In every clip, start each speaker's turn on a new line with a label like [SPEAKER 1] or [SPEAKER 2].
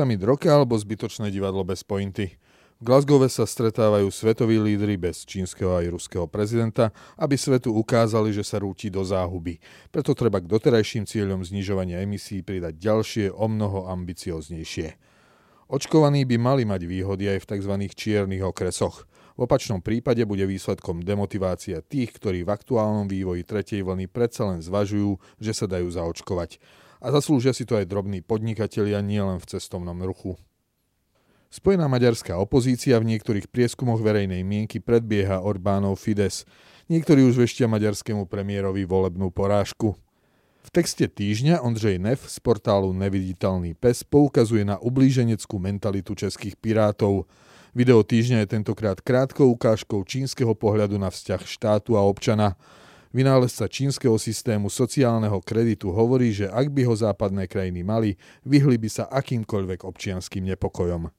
[SPEAKER 1] Summit roka alebo zbytočné divadlo bez pointy. V Glasgowe sa stretávajú svetoví lídry bez čínskeho aj ruského prezidenta, aby svetu ukázali, že sa rúti do záhuby. Preto treba k doterajším cieľom znižovania emisí pridať ďalšie, o mnoho ambicioznejšie. Očkovaní by mali mať výhody aj v tzv. čiernych okresoch. V opačnom prípade bude výsledkom demotivácia tých, ktorí v aktuálnom vývoji tretej vlny predsa len zvažujú, že sa dajú zaočkovať. A zaslúžia si to aj drobní podnikatelia nielen v cestovnom ruchu. Spojená maďarská opozícia v niektorých prieskumoch verejnej mienky predbieha Orbánov Fides. Niektorí už veštia maďarskému premiérovi volebnú porážku. V texte týždňa Ondřej Nev z portálu Neviditeľný pes poukazuje na ublíženeckú mentalitu českých pirátov. Video týždňa je tentokrát krátkou ukážkou čínskeho pohľadu na vzťah štátu a občana. Vynálezca čínskeho systému sociálneho kreditu hovorí, že ak by ho západné krajiny mali, vyhli by sa akýmkoľvek občianským nepokojom.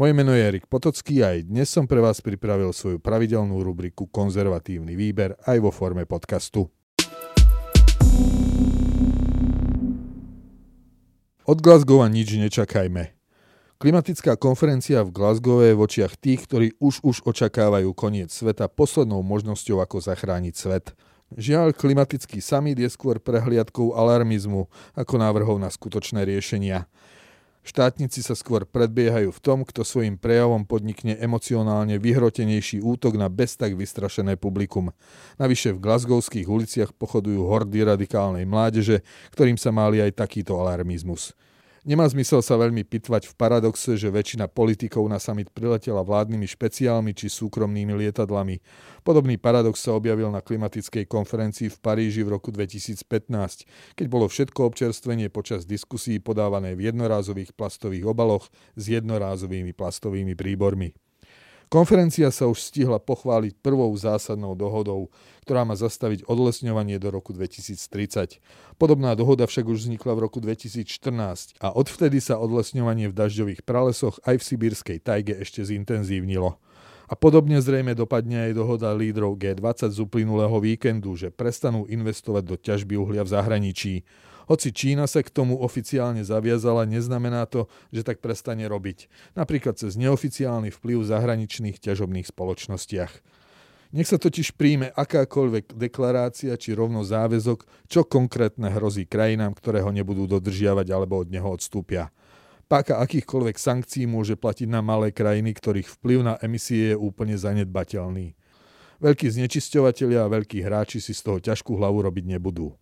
[SPEAKER 1] Moje meno je Erik Potocký a aj dnes som pre vás pripravil svoju pravidelnú rubriku Konzervatívny výber aj vo forme podcastu. Od Glasgowa nič nečakajme. Klimatická konferencia v Glasgow je v očiach tých, ktorí už už očakávajú koniec sveta poslednou možnosťou, ako zachrániť svet. Žiaľ, klimatický summit je skôr prehliadkou alarmizmu ako návrhov na skutočné riešenia. Štátnici sa skôr predbiehajú v tom, kto svojim prejavom podnikne emocionálne vyhrotenejší útok na bez tak vystrašené publikum. Navyše v glasgowských uliciach pochodujú hordy radikálnej mládeže, ktorým sa máli aj takýto alarmizmus. Nemá zmysel sa veľmi pitvať v paradoxe, že väčšina politikov na summit priletela vládnymi špeciálmi či súkromnými lietadlami. Podobný paradox sa objavil na klimatickej konferencii v Paríži v roku 2015, keď bolo všetko občerstvenie počas diskusí podávané v jednorázových plastových obaloch s jednorázovými plastovými príbormi. Konferencia sa už stihla pochváliť prvou zásadnou dohodou, ktorá má zastaviť odlesňovanie do roku 2030. Podobná dohoda však už vznikla v roku 2014 a odvtedy sa odlesňovanie v dažďových pralesoch aj v sibírskej tajge ešte zintenzívnilo. A podobne zrejme dopadne aj dohoda lídrov G20 z uplynulého víkendu, že prestanú investovať do ťažby uhlia v zahraničí. Hoci Čína sa k tomu oficiálne zaviazala, neznamená to, že tak prestane robiť. Napríklad cez neoficiálny vplyv v zahraničných ťažobných spoločnostiach. Nech sa totiž príjme akákoľvek deklarácia či rovno záväzok, čo konkrétne hrozí krajinám, ktoré ho nebudú dodržiavať alebo od neho odstúpia. Páka akýchkoľvek sankcií môže platiť na malé krajiny, ktorých vplyv na emisie je úplne zanedbateľný. Veľkí znečisťovateľia a veľkí hráči si z toho ťažkú hlavu robiť nebudú.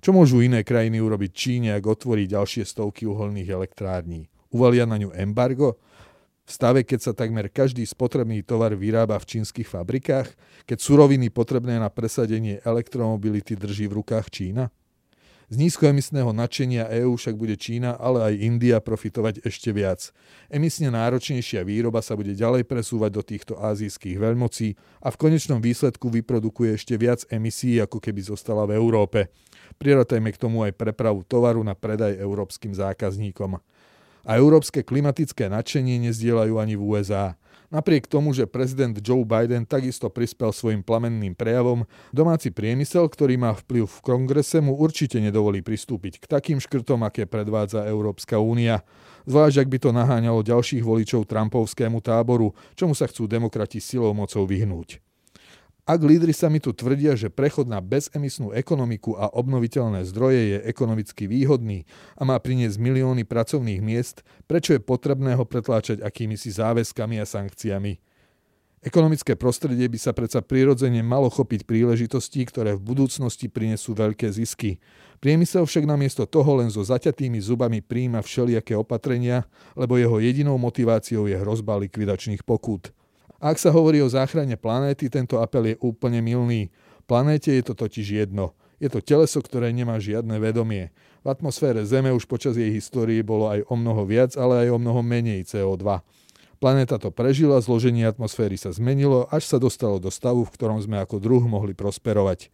[SPEAKER 1] Čo môžu iné krajiny urobiť Číne, ak otvorí ďalšie stovky uholných elektrární? Uvalia na ňu embargo? V stave, keď sa takmer každý spotrebný tovar vyrába v čínskych fabrikách? Keď suroviny potrebné na presadenie elektromobility drží v rukách Čína? Z nízkoemisného nadšenia EÚ však bude Čína, ale aj India profitovať ešte viac. Emisne náročnejšia výroba sa bude ďalej presúvať do týchto azijských veľmocí a v konečnom výsledku vyprodukuje ešte viac emisí, ako keby zostala v Európe. Prirotajme k tomu aj prepravu tovaru na predaj európskym zákazníkom. A európske klimatické nadšenie nezdielajú ani v USA. Napriek tomu, že prezident Joe Biden takisto prispel svojim plamenným prejavom, domáci priemysel, ktorý má vplyv v kongrese, mu určite nedovolí pristúpiť k takým škrtom, aké predvádza Európska únia. Zvlášť, ak by to naháňalo ďalších voličov Trumpovskému táboru, čomu sa chcú demokrati silou mocou vyhnúť. Ak lídry tu tvrdia, že prechod na bezemisnú ekonomiku a obnoviteľné zdroje je ekonomicky výhodný a má priniesť milióny pracovných miest, prečo je potrebné ho pretláčať akými si záväzkami a sankciami? Ekonomické prostredie by sa predsa prirodzene malo chopiť príležitostí, ktoré v budúcnosti prinesú veľké zisky. Priemysel však namiesto toho len so zaťatými zubami príjima všelijaké opatrenia, lebo jeho jedinou motiváciou je hrozba likvidačných pokút. Ak sa hovorí o záchrane planéty, tento apel je úplne milný. Planéte je to totiž jedno. Je to teleso, ktoré nemá žiadne vedomie. V atmosfére Zeme už počas jej histórie bolo aj o mnoho viac, ale aj o mnoho menej CO2. Planéta to prežila, zloženie atmosféry sa zmenilo, až sa dostalo do stavu, v ktorom sme ako druh mohli prosperovať.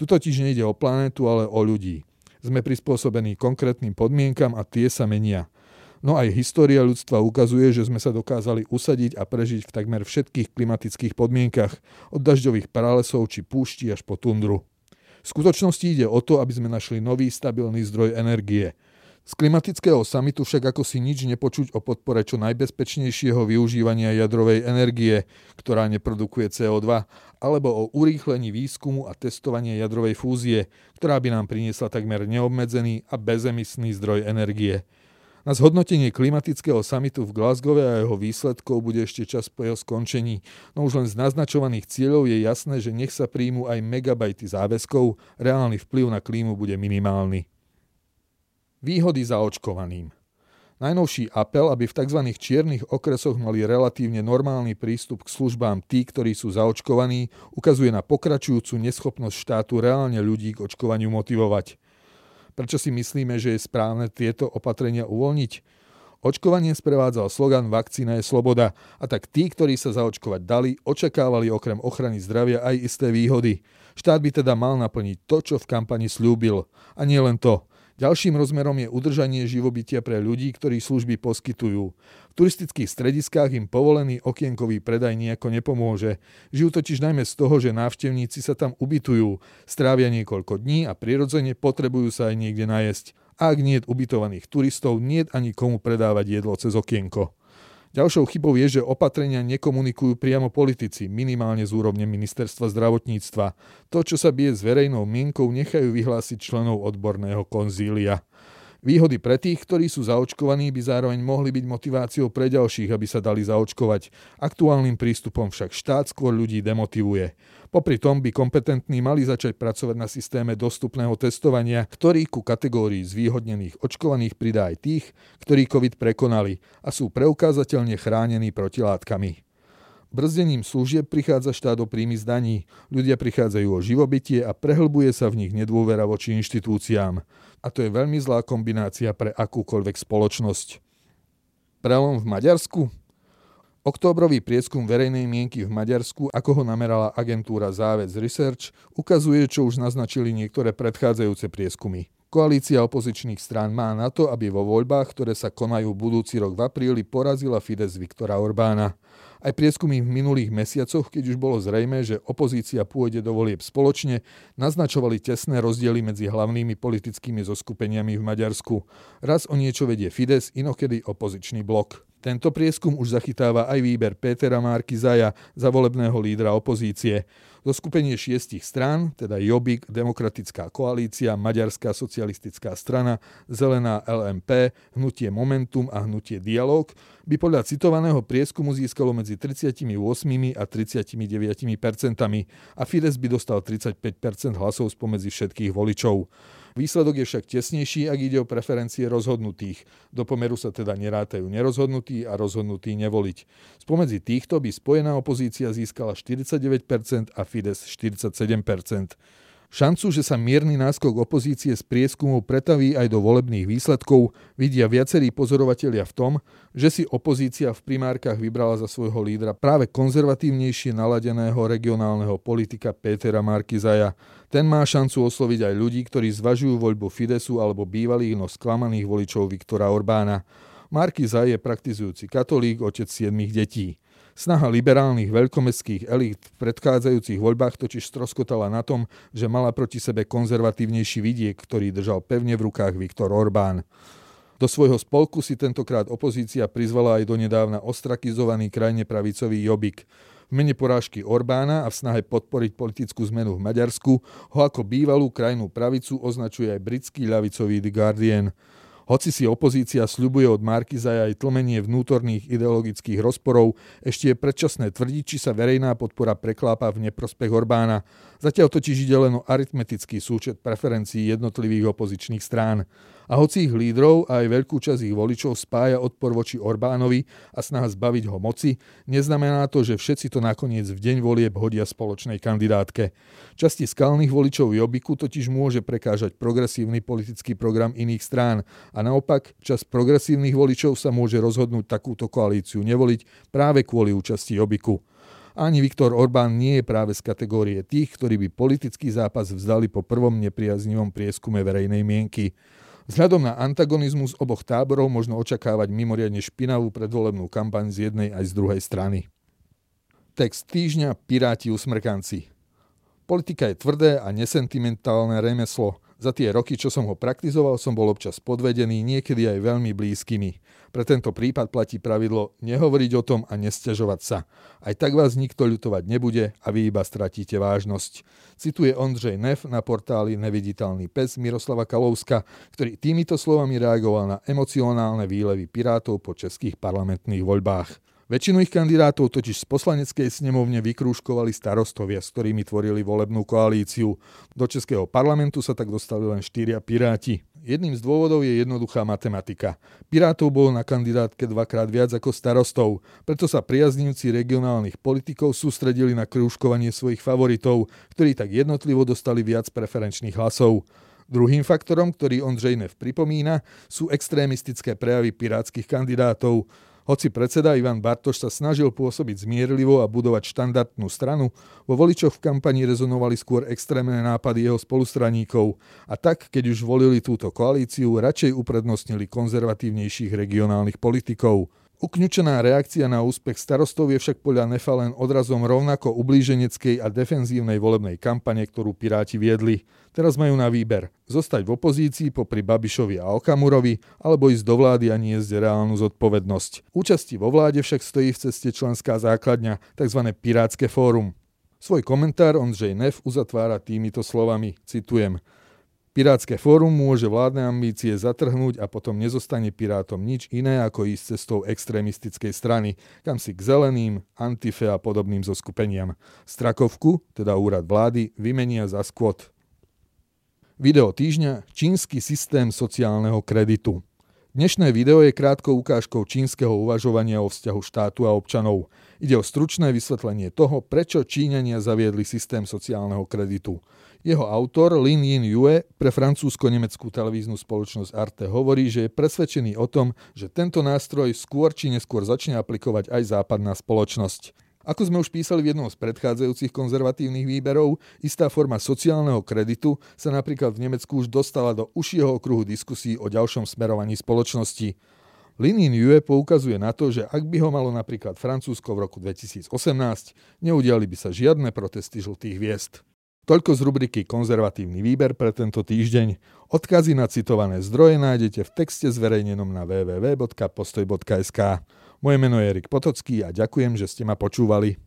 [SPEAKER 1] Tu totiž nejde o planétu, ale o ľudí. Sme prispôsobení konkrétnym podmienkam a tie sa menia. No aj história ľudstva ukazuje, že sme sa dokázali usadiť a prežiť v takmer všetkých klimatických podmienkach, od dažďových pralesov či púšti až po tundru. V skutočnosti ide o to, aby sme našli nový stabilný zdroj energie. Z klimatického samitu však ako si nič nepočuť o podpore čo najbezpečnejšieho využívania jadrovej energie, ktorá neprodukuje CO2, alebo o urýchlení výskumu a testovania jadrovej fúzie, ktorá by nám priniesla takmer neobmedzený a bezemisný zdroj energie. Na zhodnotenie klimatického samitu v Glasgow a jeho výsledkov bude ešte čas po jeho skončení, no už len z naznačovaných cieľov je jasné, že nech sa príjmu aj megabajty záväzkov, reálny vplyv na klímu bude minimálny. Výhody zaočkovaným. Najnovší apel, aby v tzv. čiernych okresoch mali relatívne normálny prístup k službám tí, ktorí sú zaočkovaní, ukazuje na pokračujúcu neschopnosť štátu reálne ľudí k očkovaniu motivovať. Prečo si myslíme, že je správne tieto opatrenia uvoľniť? Očkovanie sprevádzal slogan Vakcína je sloboda a tak tí, ktorí sa zaočkovať dali, očakávali okrem ochrany zdravia aj isté výhody. Štát by teda mal naplniť to, čo v kampani slúbil. A nie len to. Ďalším rozmerom je udržanie živobytia pre ľudí, ktorí služby poskytujú. V turistických strediskách im povolený okienkový predaj nejako nepomôže. Žijú totiž najmä z toho, že návštevníci sa tam ubytujú, strávia niekoľko dní a prirodzene potrebujú sa aj niekde najesť. Ak nie je ubytovaných turistov, nie ani komu predávať jedlo cez okienko. Ďalšou chybou je, že opatrenia nekomunikujú priamo politici, minimálne z úrovne ministerstva zdravotníctva. To, čo sa bije s verejnou mienkou, nechajú vyhlásiť členov odborného konzília. Výhody pre tých, ktorí sú zaočkovaní, by zároveň mohli byť motiváciou pre ďalších, aby sa dali zaočkovať. Aktuálnym prístupom však štát skôr ľudí demotivuje. Popri tom by kompetentní mali začať pracovať na systéme dostupného testovania, ktorý ku kategórii zvýhodnených očkovaných pridá aj tých, ktorí COVID prekonali a sú preukázateľne chránení protilátkami. Brzdením služieb prichádza štát o príjmy zdaní, ľudia prichádzajú o živobytie a prehlbuje sa v nich nedôvera voči inštitúciám. A to je veľmi zlá kombinácia pre akúkoľvek spoločnosť. Prelom v Maďarsku? Októbrový prieskum verejnej mienky v Maďarsku, ako ho namerala agentúra Závec Research, ukazuje, čo už naznačili niektoré predchádzajúce prieskumy. Koalícia opozičných strán má na to, aby vo voľbách, ktoré sa konajú budúci rok v apríli, porazila Fides Viktora Orbána. Aj prieskumy v minulých mesiacoch, keď už bolo zrejme, že opozícia pôjde do volieb spoločne, naznačovali tesné rozdiely medzi hlavnými politickými zoskupeniami v Maďarsku. Raz o niečo vedie Fides, inokedy opozičný blok. Tento prieskum už zachytáva aj výber Pétera Márky Zaja za volebného lídra opozície. Zo skupenie šiestich strán, teda Jobbik, Demokratická koalícia, Maďarská socialistická strana, Zelená LMP, Hnutie Momentum a Hnutie Dialog, by podľa citovaného prieskumu získalo medzi 38 a 39 percentami a Fides by dostal 35% hlasov spomedzi všetkých voličov. Výsledok je však tesnejší, ak ide o preferencie rozhodnutých. Do pomeru sa teda nerátajú nerozhodnutí a rozhodnutí nevoliť. Spomedzi týchto by spojená opozícia získala 49% a Fides 47%. Šancu, že sa mierny náskok opozície z prieskumov pretaví aj do volebných výsledkov, vidia viacerí pozorovatelia v tom, že si opozícia v primárkach vybrala za svojho lídra práve konzervatívnejšie naladeného regionálneho politika Pétera Markizaja. Ten má šancu osloviť aj ľudí, ktorí zvažujú voľbu Fidesu alebo bývalých no sklamaných voličov Viktora Orbána. Markizaj je praktizujúci katolík, otec siedmých detí. Snaha liberálnych veľkomestských elít v predchádzajúcich voľbách totiž stroskotala na tom, že mala proti sebe konzervatívnejší vidiek, ktorý držal pevne v rukách Viktor Orbán. Do svojho spolku si tentokrát opozícia prizvala aj donedávna ostrakizovaný krajne pravicový Jobik. V mene porážky Orbána a v snahe podporiť politickú zmenu v Maďarsku ho ako bývalú krajnú pravicu označuje aj britský ľavicový The Guardian. Hoci si opozícia sľubuje od Markiza aj tlmenie vnútorných ideologických rozporov, ešte je predčasné tvrdiť, či sa verejná podpora preklápa v neprospech Orbána. Zatiaľ totiž ide len o aritmetický súčet preferencií jednotlivých opozičných strán. A hoci ich lídrov a aj veľkú časť ich voličov spája odpor voči Orbánovi a snaha zbaviť ho moci, neznamená to, že všetci to nakoniec v deň volieb hodia spoločnej kandidátke. Časti skalných voličov Jobiku totiž môže prekážať progresívny politický program iných strán a naopak čas progresívnych voličov sa môže rozhodnúť takúto koalíciu nevoliť práve kvôli účasti Jobiku. Ani Viktor Orbán nie je práve z kategórie tých, ktorí by politický zápas vzdali po prvom nepriaznivom prieskume verejnej mienky. Vzhľadom na antagonizmus oboch táborov možno očakávať mimoriadne špinavú predvolebnú kampaň z jednej aj z druhej strany. Text týždňa Piráti usmrkanci. Politika je tvrdé a nesentimentálne remeslo. Za tie roky, čo som ho praktizoval, som bol občas podvedený, niekedy aj veľmi blízkymi. Pre tento prípad platí pravidlo nehovoriť o tom a nestiažovať sa. Aj tak vás nikto ľutovať nebude a vy iba stratíte vážnosť. Cituje Ondřej Neff na portáli Neviditeľný pes Miroslava Kalovska, ktorý týmito slovami reagoval na emocionálne výlevy pirátov po českých parlamentných voľbách. Väčšinu ich kandidátov totiž z poslaneckej snemovne vykrúškovali starostovia, s ktorými tvorili volebnú koalíciu. Do Českého parlamentu sa tak dostali len štyria piráti. Jedným z dôvodov je jednoduchá matematika. Pirátov bolo na kandidátke dvakrát viac ako starostov, preto sa priaznivci regionálnych politikov sústredili na krúžkovanie svojich favoritov, ktorí tak jednotlivo dostali viac preferenčných hlasov. Druhým faktorom, ktorý Ondřej Nev pripomína, sú extrémistické prejavy pirátskych kandidátov. Hoci predseda Ivan Bartoš sa snažil pôsobiť zmierlivo a budovať štandardnú stranu, vo voličoch v kampani rezonovali skôr extrémne nápady jeho spolustraníkov a tak, keď už volili túto koalíciu, radšej uprednostnili konzervatívnejších regionálnych politikov. Ukňučená reakcia na úspech starostov je však podľa Nefa len odrazom rovnako ublíženeckej a defenzívnej volebnej kampane, ktorú Piráti viedli. Teraz majú na výber zostať v opozícii popri Babišovi a Okamurovi alebo ísť do vlády a niesť reálnu zodpovednosť. Účasti vo vláde však stojí v ceste členská základňa, tzv. Pirátske fórum. Svoj komentár Ondřej Nef uzatvára týmito slovami, citujem – Pirátske fórum môže vládne ambície zatrhnúť a potom nezostane Pirátom nič iné ako ísť cestou extrémistickej strany, kam si k zeleným, antife a podobným zoskupeniam. Strakovku, teda úrad vlády, vymenia za skvot. Video týždňa Čínsky systém sociálneho kreditu. Dnešné video je krátkou ukážkou čínskeho uvažovania o vzťahu štátu a občanov. Ide o stručné vysvetlenie toho, prečo Číňania zaviedli systém sociálneho kreditu. Jeho autor Lin Yin Yue pre francúzsko-nemeckú televíznu spoločnosť Arte hovorí, že je presvedčený o tom, že tento nástroj skôr či neskôr začne aplikovať aj západná spoločnosť. Ako sme už písali v jednom z predchádzajúcich konzervatívnych výberov, istá forma sociálneho kreditu sa napríklad v Nemecku už dostala do užšieho okruhu diskusí o ďalšom smerovaní spoločnosti. Linin Yue poukazuje na to, že ak by ho malo napríklad Francúzsko v roku 2018, neudiali by sa žiadne protesty žltých hviezd. Toľko z rubriky Konzervatívny výber pre tento týždeň. Odkazy na citované zdroje nájdete v texte zverejnenom na www.postoj.sk. Moje meno je Erik Potocký a ďakujem, že ste ma počúvali.